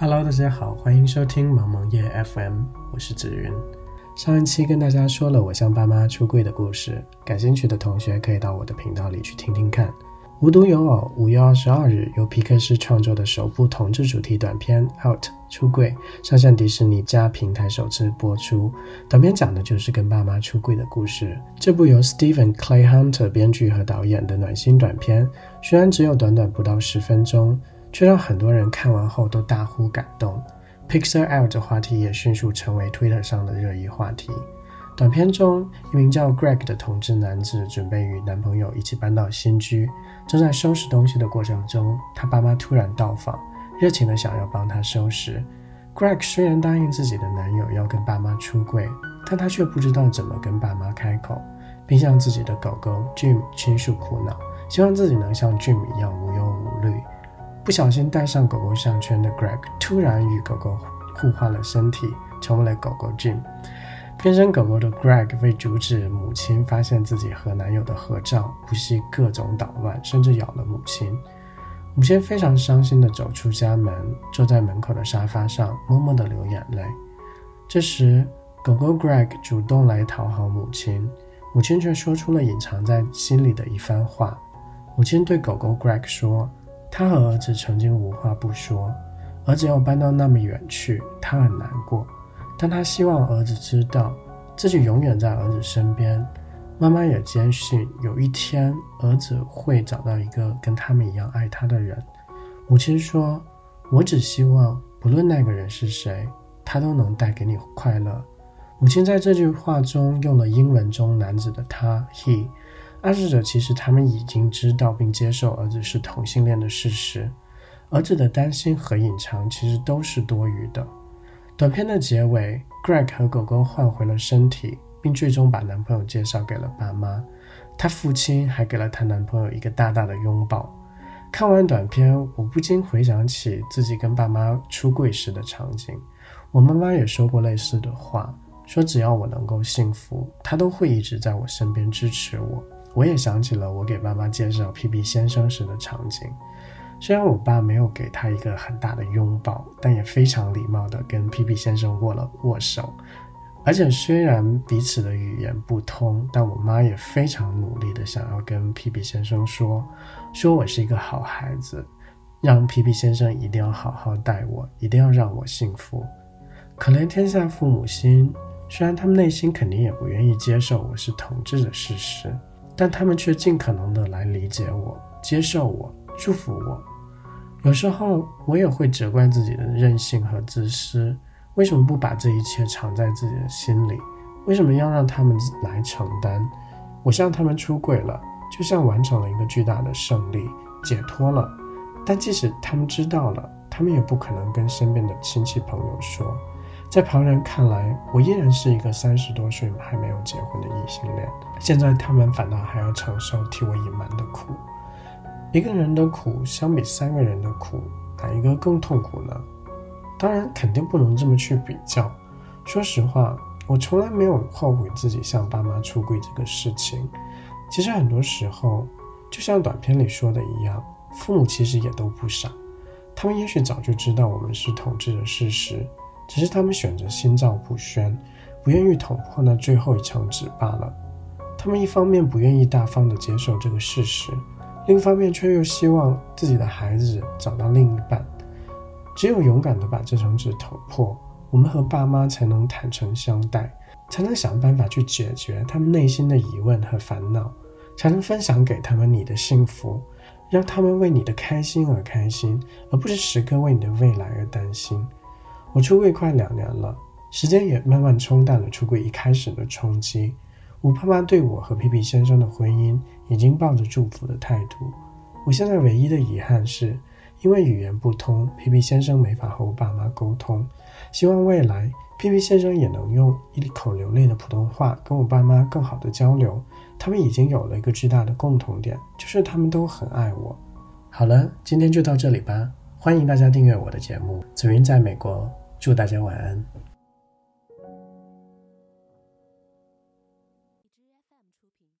Hello，大家好，欢迎收听萌萌夜 FM，我是子云。上一期跟大家说了我向爸妈出柜的故事，感兴趣的同学可以到我的频道里去听听看。无独有偶，五月二十二日，由皮克斯创作的首部同志主题短片《Out 出柜》上线迪士尼加平台首次播出。短片讲的就是跟爸妈出柜的故事。这部由 Stephen Clay Hunter 编剧和导演的暖心短片，虽然只有短短不到十分钟。却让很多人看完后都大呼感动。Pixar Out 的话题也迅速成为 Twitter 上的热议话题。短片中，一名叫 Greg 的同志男子准备与男朋友一起搬到新居，正在收拾东西的过程中，他爸妈突然到访，热情的想要帮他收拾。Greg 虽然答应自己的男友要跟爸妈出柜，但他却不知道怎么跟爸妈开口，并向自己的狗狗 Jim 倾诉苦恼，希望自己能像 Jim 一样无。不小心戴上狗狗项圈的 Greg 突然与狗狗互换了身体，成为了狗狗 Jim。变身狗狗的 Greg 为阻止母亲发现自己和男友的合照，不惜各种捣乱，甚至咬了母亲。母亲非常伤心地走出家门，坐在门口的沙发上，默默地流眼泪。这时，狗狗 Greg 主动来讨好母亲，母亲却说出了隐藏在心里的一番话。母亲对狗狗 Greg 说。他和儿子曾经无话不说，儿子要搬到那么远去，他很难过，但他希望儿子知道自己永远在儿子身边。妈妈也坚信有一天儿子会找到一个跟他们一样爱他的人。母亲说：“我只希望不论那个人是谁，他都能带给你快乐。”母亲在这句话中用了英文中男子的他 he。暗示着，其实他们已经知道并接受儿子是同性恋的事实。儿子的担心和隐藏其实都是多余的。短片的结尾，Greg 和狗狗换回了身体，并最终把男朋友介绍给了爸妈。他父亲还给了他男朋友一个大大的拥抱。看完短片，我不禁回想起自己跟爸妈出柜时的场景。我妈妈也说过类似的话，说只要我能够幸福，她都会一直在我身边支持我。我也想起了我给妈妈介绍皮皮先生时的场景，虽然我爸没有给他一个很大的拥抱，但也非常礼貌地跟皮皮先生握了握手。而且虽然彼此的语言不通，但我妈也非常努力地想要跟皮皮先生说，说我是一个好孩子，让皮皮先生一定要好好待我，一定要让我幸福。可怜天下父母心，虽然他们内心肯定也不愿意接受我是同志的事实。但他们却尽可能的来理解我、接受我、祝福我。有时候我也会责怪自己的任性和自私，为什么不把这一切藏在自己的心里？为什么要让他们来承担？我向他们出轨了，就像完成了一个巨大的胜利，解脱了。但即使他们知道了，他们也不可能跟身边的亲戚朋友说。在旁人看来，我依然是一个三十多岁还没有结婚的异性恋。现在他们反倒还要承受替我隐瞒的苦。一个人的苦相比三个人的苦，哪一个更痛苦呢？当然，肯定不能这么去比较。说实话，我从来没有后悔自己向爸妈出柜这个事情。其实很多时候，就像短片里说的一样，父母其实也都不傻，他们也许早就知道我们是同志的事实。只是他们选择心照不宣，不愿意捅破那最后一层纸罢了。他们一方面不愿意大方地接受这个事实，另一方面却又希望自己的孩子找到另一半。只有勇敢地把这层纸捅破，我们和爸妈才能坦诚相待，才能想办法去解决他们内心的疑问和烦恼，才能分享给他们你的幸福，让他们为你的开心而开心，而不是时刻为你的未来而担心。我出柜快两年了，时间也慢慢冲淡了出柜一开始的冲击。我爸妈对我和皮皮先生的婚姻已经抱着祝福的态度。我现在唯一的遗憾是，因为语言不通，皮皮先生没法和我爸妈沟通。希望未来皮皮先生也能用一口流利的普通话跟我爸妈更好的交流。他们已经有了一个巨大的共同点，就是他们都很爱我。好了，今天就到这里吧。欢迎大家订阅我的节目。紫云在美国。祝大家晚安。